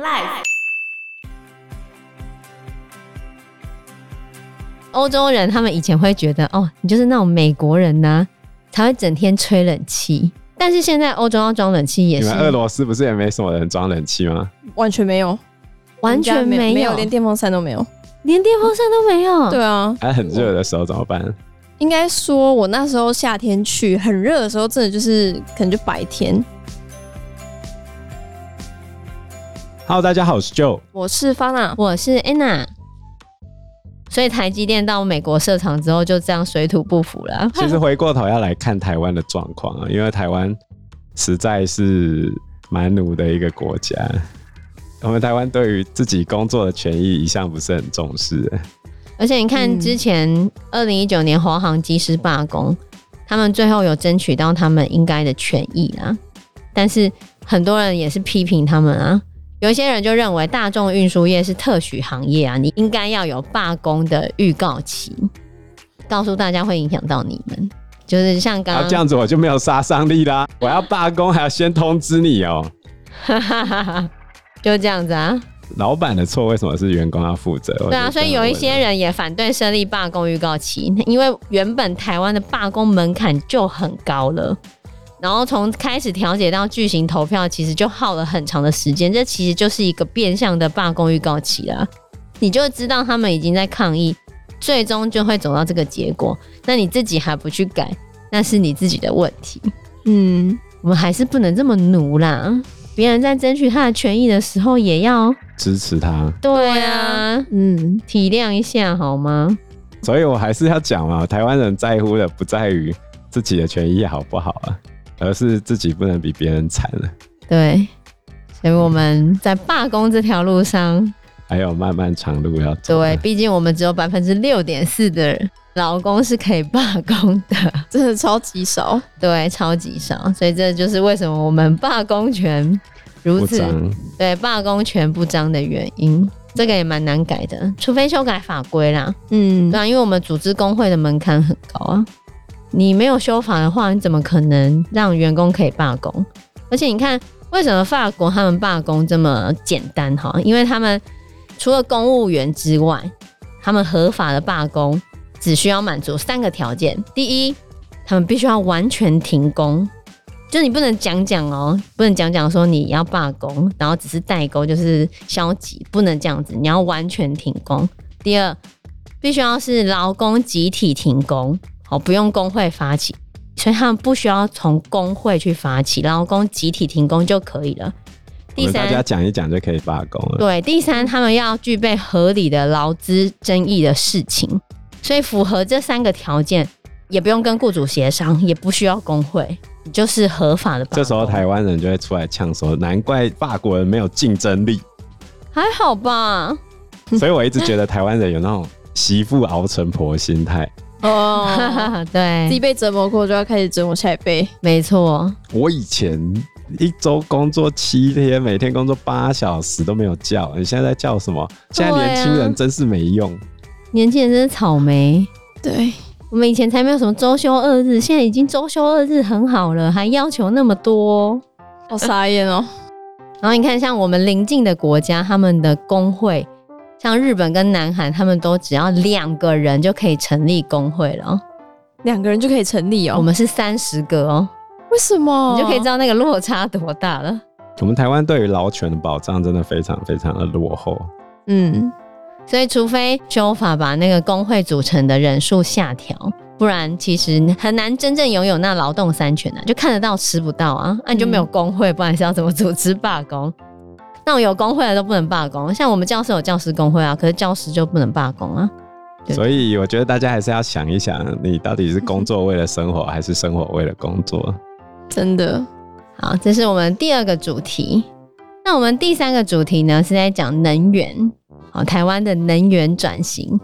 Life。欧洲人他们以前会觉得，哦，你就是那种美国人呐、啊，才会整天吹冷气。但是现在欧洲要装冷气也是。你们俄罗斯不是也没什么人装冷气吗？完全没有，完全没有，没有，连电风扇都没有，连电风扇都没有。对啊，还很热的时候怎么办？应该说，我那时候夏天去很热的时候，真的就是可能就白天。Hello，大家好，我是 Joe，我是 Fana，我是 Anna。所以台积电到美国设厂之后，就这样水土不服了。其实回过头要来看台湾的状况啊，因为台湾实在是蛮奴的一个国家。我们台湾对于自己工作的权益一向不是很重视。而且你看，之前二零一九年华航机师罢工，他们最后有争取到他们应该的权益啊，但是很多人也是批评他们啊。有一些人就认为大众运输业是特许行业啊，你应该要有罢工的预告期，告诉大家会影响到你们。就是像刚刚这样子，我就没有杀伤力啦。我要罢工还要先通知你哦、就这样子啊。老板的错为什么是员工要负责？对啊，所以有一些人也反对设立罢工预告期，因为原本台湾的罢工门槛就很高了。然后从开始调解到巨型投票，其实就耗了很长的时间。这其实就是一个变相的罢工预告期啦。你就知道他们已经在抗议，最终就会走到这个结果。那你自己还不去改，那是你自己的问题。嗯，我们还是不能这么奴啦。别人在争取他的权益的时候，也要支持他。对啊，嗯，体谅一下好吗？所以我还是要讲嘛，台湾人在乎的不在于自己的权益好不好啊。而是自己不能比别人惨了。对，所以我们在罢工这条路上还有漫漫长路要走。对，毕竟我们只有百分之六点四的劳工是可以罢工的，真的超级少。对，超级少。所以这就是为什么我们罢工权如此对罢工权不彰的原因。这个也蛮难改的，除非修改法规啦。嗯，对啊，因为我们组织工会的门槛很高啊。你没有修法的话，你怎么可能让员工可以罢工？而且你看，为什么法国他们罢工这么简单？哈，因为他们除了公务员之外，他们合法的罢工只需要满足三个条件：第一，他们必须要完全停工，就你不能讲讲哦，不能讲讲说你要罢工，然后只是代沟，就是消极，不能这样子，你要完全停工。第二，必须要是劳工集体停工。哦，不用工会发起，所以他们不需要从工会去发起，劳工集体停工就可以了。第三，大家讲一讲就可以罢工了。对，第三，他们要具备合理的劳资争议的事情，所以符合这三个条件，也不用跟雇主协商，也不需要工会，就是合法的。这时候台湾人就会出来呛说：“难怪法国人没有竞争力。”还好吧。所以我一直觉得台湾人有那种媳妇熬成婆心态。哦、oh, 对，自己被折磨过，就要开始折磨下一辈。没错，我以前一周工作七天，每天工作八小时都没有叫。你现在在叫什么？现在年轻人真是没用。啊、年轻人真是草莓。对，我们以前才没有什么周休二日，现在已经周休二日很好了，还要求那么多，好傻眼哦。然后你看，像我们邻近的国家，他们的工会。像日本跟南韩，他们都只要两个人就可以成立工会了，两个人就可以成立哦。我们是三十个哦，为什么？你就可以知道那个落差多大了。我们台湾对于劳权的保障真的非常非常的落后。嗯，所以除非修法把那个工会组成的人数下调，不然其实很难真正拥有那劳动三权啊，就看得到吃不到啊，那、啊、你就没有工会，不然是要怎么组织罢工？那种有工会的都不能罢工，像我们教师有教师工会啊，可是教师就不能罢工啊。所以我觉得大家还是要想一想，你到底是工作为了生活，还是生活为了工作？真的。好，这是我们第二个主题。那我们第三个主题呢，是在讲能源。好，台湾的能源转型。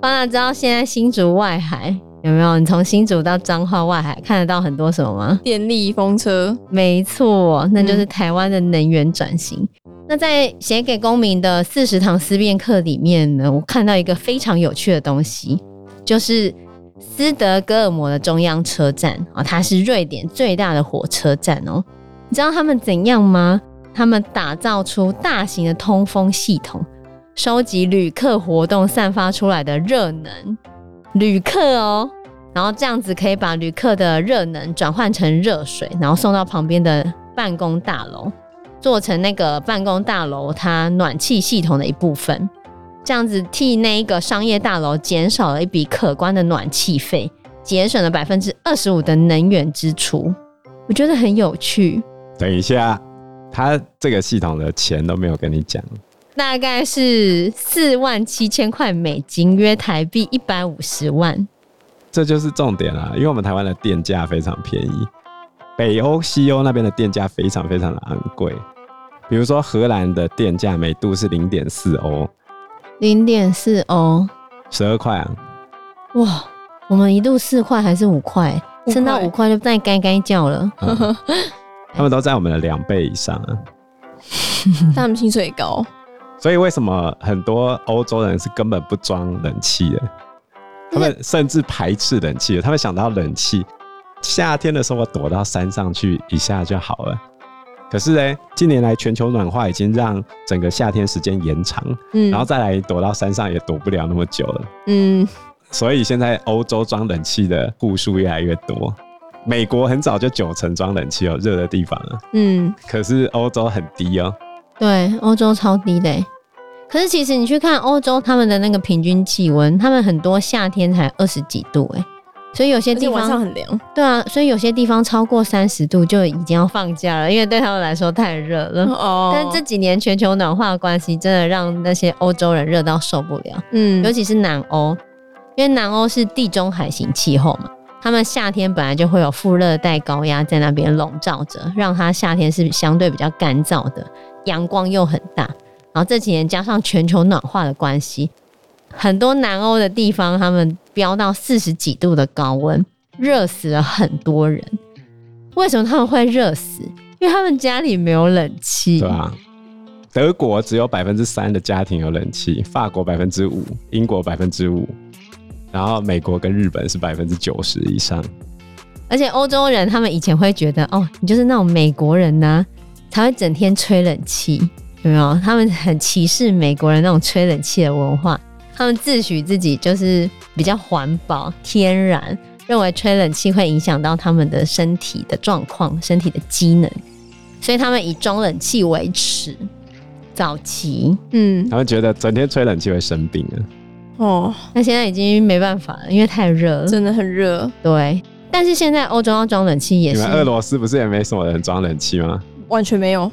大家知道现在新竹外海有没有？你从新竹到彰化外海看得到很多什么吗？电力风车。没错，那就是台湾的能源转型。嗯那在写给公民的四十堂思辨课里面呢，我看到一个非常有趣的东西，就是斯德哥尔摩的中央车站啊，它是瑞典最大的火车站哦。你知道他们怎样吗？他们打造出大型的通风系统，收集旅客活动散发出来的热能。旅客哦，然后这样子可以把旅客的热能转换成热水，然后送到旁边的办公大楼，做成那个办公大楼它暖气系统的一部分。这样子替那一个商业大楼减少了一笔可观的暖气费，节省了百分之二十五的能源支出。我觉得很有趣。等一下。他这个系统的钱都没有跟你讲，大概是四万七千块美金，约台币一百五十万。这就是重点啊，因为我们台湾的电价非常便宜，北欧、西欧那边的电价非常非常的昂贵。比如说荷兰的电价每度是零点四欧，零点四欧，十二块啊！哇，我们一度四块还是五块？升到五块就再该该叫了。嗯 他们都在我们的两倍以上啊，他们薪水高，所以为什么很多欧洲人是根本不装冷气的？他们甚至排斥冷气，他们想到冷气，夏天的时候我躲到山上去一下就好了。可是呢，近年来全球暖化已经让整个夏天时间延长，嗯，然后再来躲到山上也躲不了那么久了，嗯，所以现在欧洲装冷气的户数越来越多。美国很早就九成装冷气哦，热的地方啊。嗯，可是欧洲很低哦。对，欧洲超低的。可是其实你去看欧洲，他们的那个平均气温，他们很多夏天才二十几度哎，所以有些地方晚上很凉。对啊，所以有些地方超过三十度就已经要放假了，因为对他们来说太热了。哦。但这几年全球暖化的关系，真的让那些欧洲人热到受不了。嗯，尤其是南欧，因为南欧是地中海型气候嘛。他们夏天本来就会有副热带高压在那边笼罩着，让它夏天是相对比较干燥的，阳光又很大。然后这几年加上全球暖化的关系，很多南欧的地方他们飙到四十几度的高温，热死了很多人。为什么他们会热死？因为他们家里没有冷气。对啊，德国只有百分之三的家庭有冷气，法国百分之五，英国百分之五。然后美国跟日本是百分之九十以上，而且欧洲人他们以前会觉得哦，你就是那种美国人呐、啊，才会整天吹冷气，有没有？他们很歧视美国人那种吹冷气的文化，他们自诩自己就是比较环保、天然，认为吹冷气会影响到他们的身体的状况、身体的机能，所以他们以装冷气为耻。早期，嗯，他们觉得整天吹冷气会生病啊。哦，那现在已经没办法了，因为太热了，真的很热。对，但是现在欧洲要装冷气也是。你们俄罗斯不是也没什么人装冷气吗？完全没有，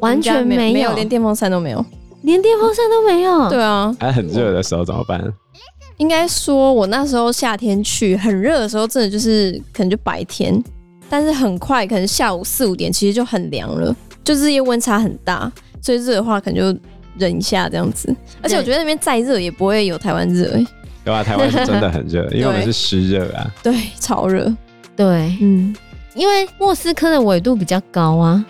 完全没有，没有，连电风扇都没有，连电风扇都没有。对啊，还很热的时候怎么办？应该说，我那时候夏天去，很热的时候，真的就是可能就白天，但是很快，可能下午四五点，其实就很凉了，就日夜温差很大，所以热的话可能就。忍一下这样子，而且我觉得那边再热也不会有台湾热哎。对啊，台湾是真的很热，因为我们是湿热啊。对，超热。对，嗯，因为莫斯科的纬度比较高啊，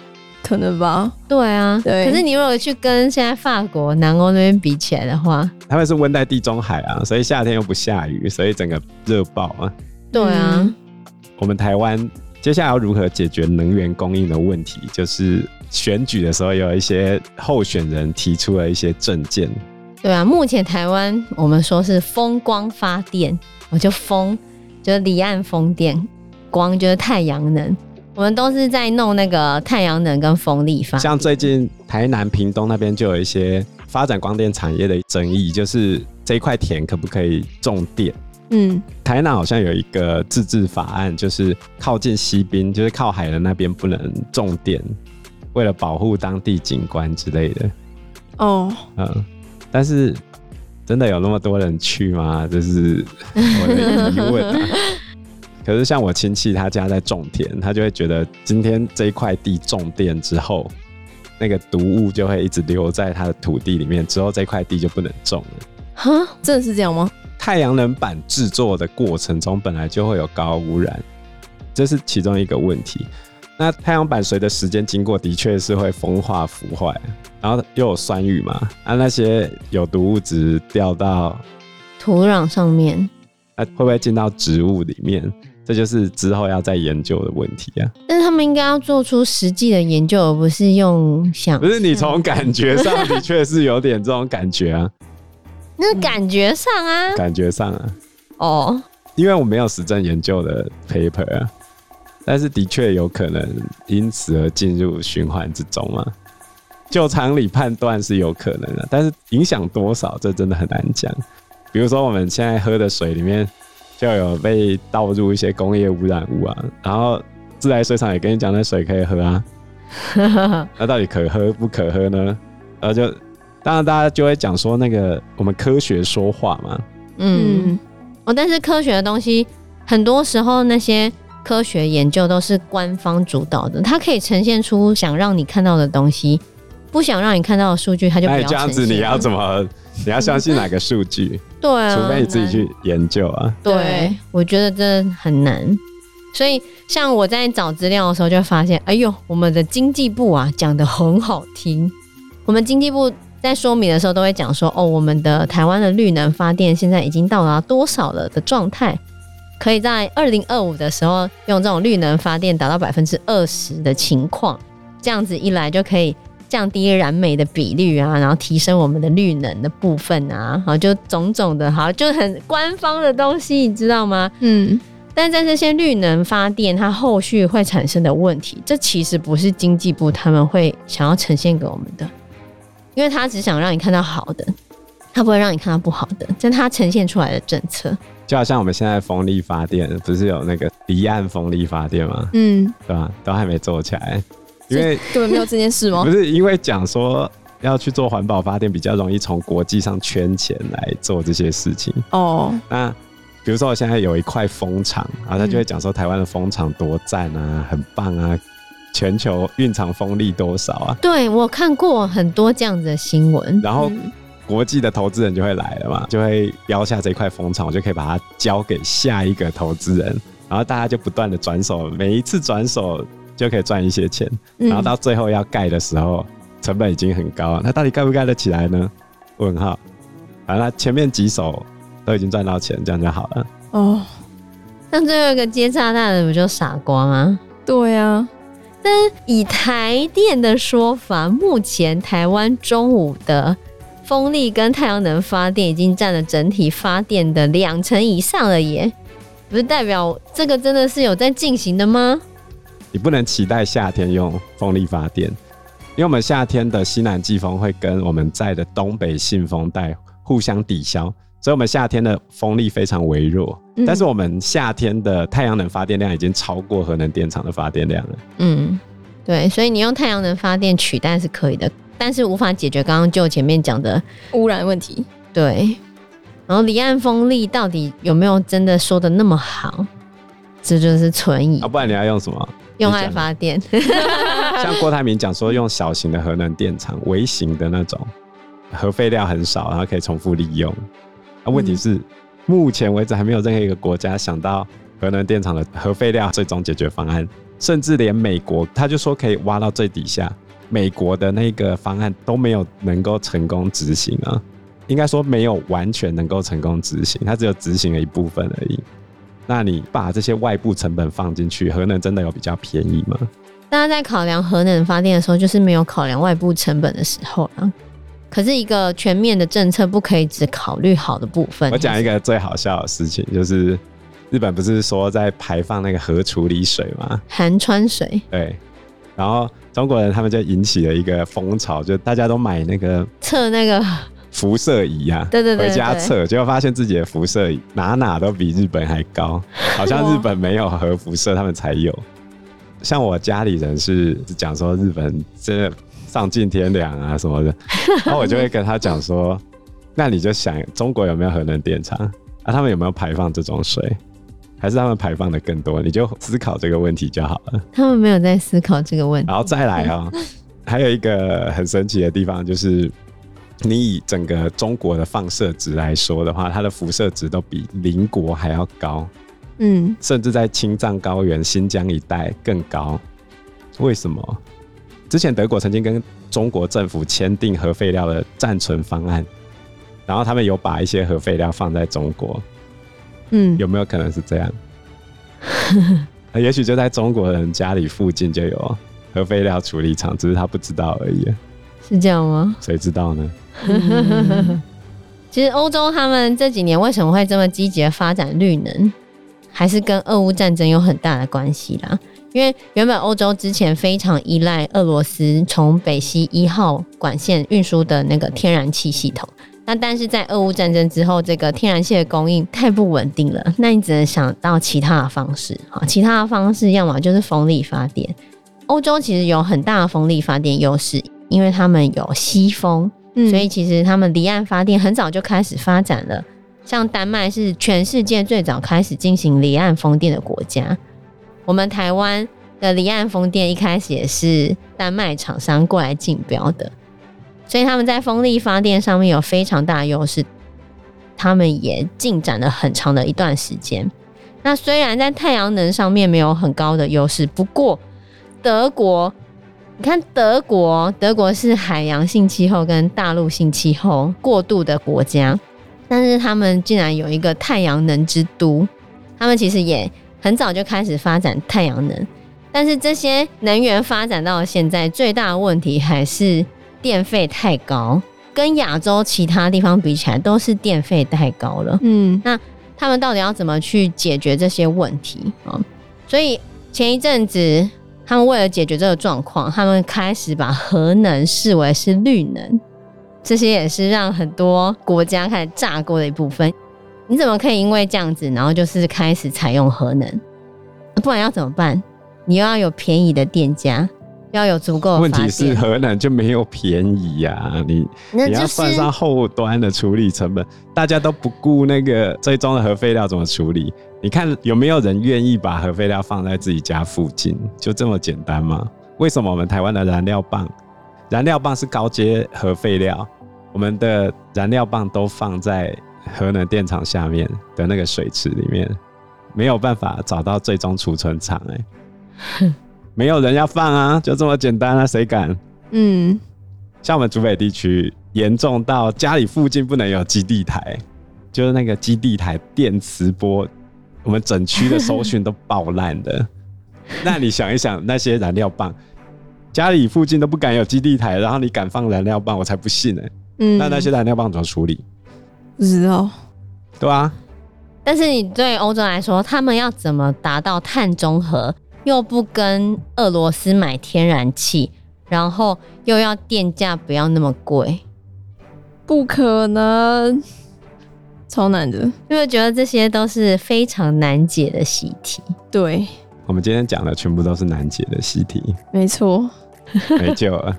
可能吧。对啊，对。可是你如果去跟现在法国、南欧那边比起来的话，他们是温带地中海啊，所以夏天又不下雨，所以整个热爆啊。对啊，嗯、我们台湾接下来要如何解决能源供应的问题？就是。选举的时候，有一些候选人提出了一些政见。对啊，目前台湾我们说是风光发电，我就风就是离岸风电，光就是太阳能，我们都是在弄那个太阳能跟风力发。像最近台南屏东那边就有一些发展光电产业的争议，就是这一块田可不可以种电？嗯，台南好像有一个自治法案，就是靠近西滨，就是靠海的那边不能种电。为了保护当地景观之类的，哦，嗯，但是真的有那么多人去吗？这是我的疑问啊。可是像我亲戚他家在种田，他就会觉得今天这一块地种电之后，那个毒物就会一直留在他的土地里面，之后这块地就不能种了。哈，真的是这样吗？太阳能板制作的过程中本来就会有高污染，这是其中一个问题。那太阳板随着时间经过，的确是会风化腐坏，然后又有酸雨嘛，啊，那些有毒物质掉到土壤上面，那会不会进到植物里面？这就是之后要再研究的问题啊。但是他们应该要做出实际的研究，而不是用想。不是你从感觉上的确是有点这种感觉啊。那感觉上啊，感觉上啊。哦，因为我没有实证研究的 paper 啊，但是的确有可能因此而进入循环之中嘛。就常理判断是有可能的，但是影响多少，这真的很难讲。比如说我们现在喝的水里面就有被倒入一些工业污染物啊，然后自来水厂也跟你讲那水可以喝啊，那到底可喝不可喝呢？然后就当然大家就会讲说那个我们科学说话嘛，嗯，哦，但是科学的东西很多时候那些科学研究都是官方主导的，它可以呈现出想让你看到的东西。不想让你看到的数据，他就不要。哎，这样子你要怎么？你要相信哪个数据？对啊，除非你自己去研究啊。对，我觉得这很难。所以，像我在找资料的时候，就发现，哎呦，我们的经济部啊，讲的很好听。我们经济部在说明的时候，都会讲说，哦，我们的台湾的绿能发电现在已经到达多少了的状态，可以在二零二五的时候用这种绿能发电达到百分之二十的情况，这样子一来就可以。降低燃煤的比率啊，然后提升我们的绿能的部分啊，好，就种种的，好，就很官方的东西，你知道吗？嗯，但在这些绿能发电，它后续会产生的问题，这其实不是经济部他们会想要呈现给我们的，因为他只想让你看到好的，他不会让你看到不好的，这是他呈现出来的政策。就好像我们现在风力发电，不是有那个离岸风力发电吗？嗯，对吧？都还没做起来。因为根本没有这件事吗？不是因为讲说要去做环保发电比较容易从国际上圈钱来做这些事情哦。那比如说我现在有一块风场，然后他就会讲说台湾的风场多赞啊，很棒啊，全球蕴藏风力多少啊？对，我看过很多这样子的新闻。然后国际的投资人就会来了嘛，就会标下这块风场，我就可以把它交给下一个投资人，然后大家就不断的转手，每一次转手。就可以赚一些钱，然后到最后要盖的时候，成本已经很高了。那到底盖不盖得起来呢？问号。好了，前面几手都已经赚到钱，这样就好了。哦，那最后一个接炸弹的不就傻瓜吗？对啊。但以台电的说法，目前台湾中午的风力跟太阳能发电已经占了整体发电的两成以上了耶，不是代表这个真的是有在进行的吗？你不能期待夏天用风力发电，因为我们夏天的西南季风会跟我们在的东北信风带互相抵消，所以我们夏天的风力非常微弱。嗯、但是我们夏天的太阳能发电量已经超过核能电厂的发电量了。嗯，对，所以你用太阳能发电取代是可以的，但是无法解决刚刚就前面讲的 污染问题。对，然后离岸风力到底有没有真的说的那么好？这就是存疑。啊，不然你要用什么？用爱发电，像郭台铭讲说，用小型的核能电厂，微型的那种，核废料很少，然后可以重复利用。那问题是，嗯、目前为止还没有任何一个国家想到核能电厂的核废料最终解决方案，甚至连美国，他就说可以挖到最底下，美国的那个方案都没有能够成功执行啊，应该说没有完全能够成功执行，它只有执行了一部分而已。那你把这些外部成本放进去，核能真的有比较便宜吗？大家在考量核能发电的时候，就是没有考量外部成本的时候啊。可是一个全面的政策不可以只考虑好的部分。我讲一个最好笑的事情，就是日本不是说在排放那个核处理水吗？含川水。对。然后中国人他们就引起了一个风潮，就大家都买那个测那个。辐射仪呀，对对对，回家测，结果发现自己的辐射仪哪哪都比日本还高，好像日本没有核辐射，他们才有。像我家里人是讲说日本真的丧尽天良啊什么的，然后我就会跟他讲说，那你就想中国有没有核能电厂啊？他们有没有排放这种水？还是他们排放的更多？你就思考这个问题就好了。他们没有在思考这个问题。然后再来啊、喔，还有一个很神奇的地方就是。你以整个中国的放射值来说的话，它的辐射值都比邻国还要高，嗯，甚至在青藏高原、新疆一带更高。为什么？之前德国曾经跟中国政府签订核废料的暂存方案，然后他们有把一些核废料放在中国，嗯，有没有可能是这样？也许就在中国人家里附近就有核废料处理厂，只是他不知道而已。是这样吗？谁知道呢？其实欧洲他们这几年为什么会这么积极的发展绿能，还是跟俄乌战争有很大的关系啦。因为原本欧洲之前非常依赖俄罗斯从北溪一号管线运输的那个天然气系统。那但是在俄乌战争之后，这个天然气的供应太不稳定了，那你只能想到其他的方式啊，其他的方式要么就是风力发电。欧洲其实有很大的风力发电优势，因为他们有西风，所以其实他们离岸发电很早就开始发展了。像丹麦是全世界最早开始进行离岸风电的国家，我们台湾的离岸风电一开始也是丹麦厂商过来竞标的。所以他们在风力发电上面有非常大优势，他们也进展了很长的一段时间。那虽然在太阳能上面没有很高的优势，不过德国，你看德国，德国是海洋性气候跟大陆性气候过渡的国家，但是他们竟然有一个太阳能之都，他们其实也很早就开始发展太阳能，但是这些能源发展到现在，最大的问题还是。电费太高，跟亚洲其他地方比起来，都是电费太高了。嗯，那他们到底要怎么去解决这些问题啊？所以前一阵子，他们为了解决这个状况，他们开始把核能视为是绿能，这些也是让很多国家开始炸锅的一部分。你怎么可以因为这样子，然后就是开始采用核能？不然要怎么办？你又要有便宜的电价。要有足够。问题是核能就没有便宜呀、啊，你、就是、你要算上后端的处理成本，大家都不顾那个最终的核废料怎么处理？你看有没有人愿意把核废料放在自己家附近？就这么简单吗？为什么我们台湾的燃料棒，燃料棒是高阶核废料，我们的燃料棒都放在核能电厂下面的那个水池里面，没有办法找到最终储存场、欸？哎。没有人要放啊，就这么简单啊，谁敢？嗯，像我们竹北地区严重到家里附近不能有基地台，就是那个基地台电磁波，我们整区的搜讯都爆烂的。那你想一想，那些燃料棒，家里附近都不敢有基地台，然后你敢放燃料棒，我才不信呢、欸。嗯，那那些燃料棒怎么处理？不知道。对啊。但是你对欧洲来说，他们要怎么达到碳中和？又不跟俄罗斯买天然气，然后又要电价不要那么贵，不可能，超难的。因为觉得这些都是非常难解的习题。对，我们今天讲的全部都是难解的习题，没错，没救了。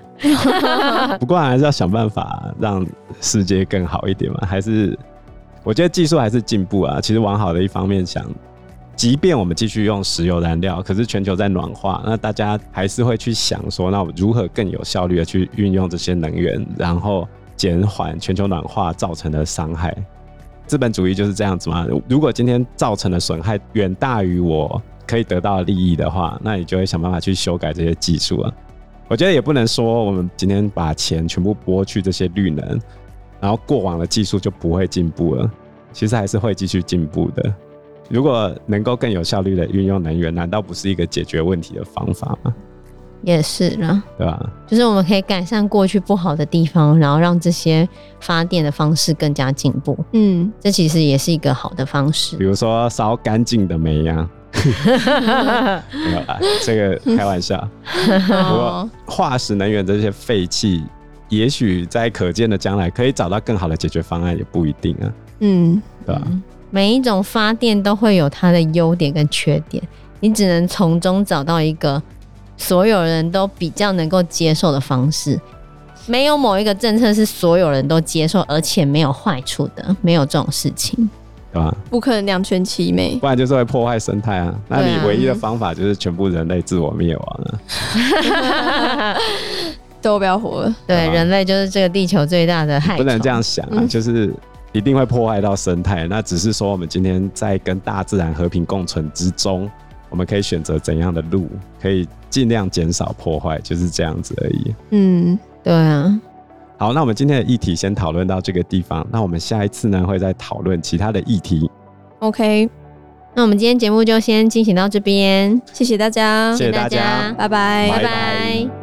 不过还是要想办法让世界更好一点嘛。还是我觉得技术还是进步啊。其实往好的一方面想。即便我们继续用石油燃料，可是全球在暖化，那大家还是会去想说，那我如何更有效率的去运用这些能源，然后减缓全球暖化造成的伤害。资本主义就是这样子嘛。如果今天造成的损害远大于我可以得到的利益的话，那你就会想办法去修改这些技术啊。我觉得也不能说我们今天把钱全部拨去这些绿能，然后过往的技术就不会进步了。其实还是会继续进步的。如果能够更有效率的运用能源，难道不是一个解决问题的方法吗？也是啦，对吧？就是我们可以改善过去不好的地方，然后让这些发电的方式更加进步。嗯，这其实也是一个好的方式。比如说烧干净的煤呀，没有啦，这个开玩笑。不过化石能源这些废气，也许在可见的将来可以找到更好的解决方案，也不一定啊。嗯，对吧？嗯每一种发电都会有它的优点跟缺点，你只能从中找到一个所有人都比较能够接受的方式。没有某一个政策是所有人都接受，而且没有坏处的，没有这种事情，对吧？不可能两全其美，不然就是会破坏生态啊。那你唯一的方法就是全部人类自我灭亡了，都不要活了。对，人类就是这个地球最大的害。不能这样想啊，就是。一定会破坏到生态，那只是说我们今天在跟大自然和平共存之中，我们可以选择怎样的路，可以尽量减少破坏，就是这样子而已。嗯，对啊。好，那我们今天的议题先讨论到这个地方，那我们下一次呢会再讨论其他的议题。OK。那我们今天节目就先进行到这边，谢谢大家，谢谢大家，拜拜，拜拜。拜拜。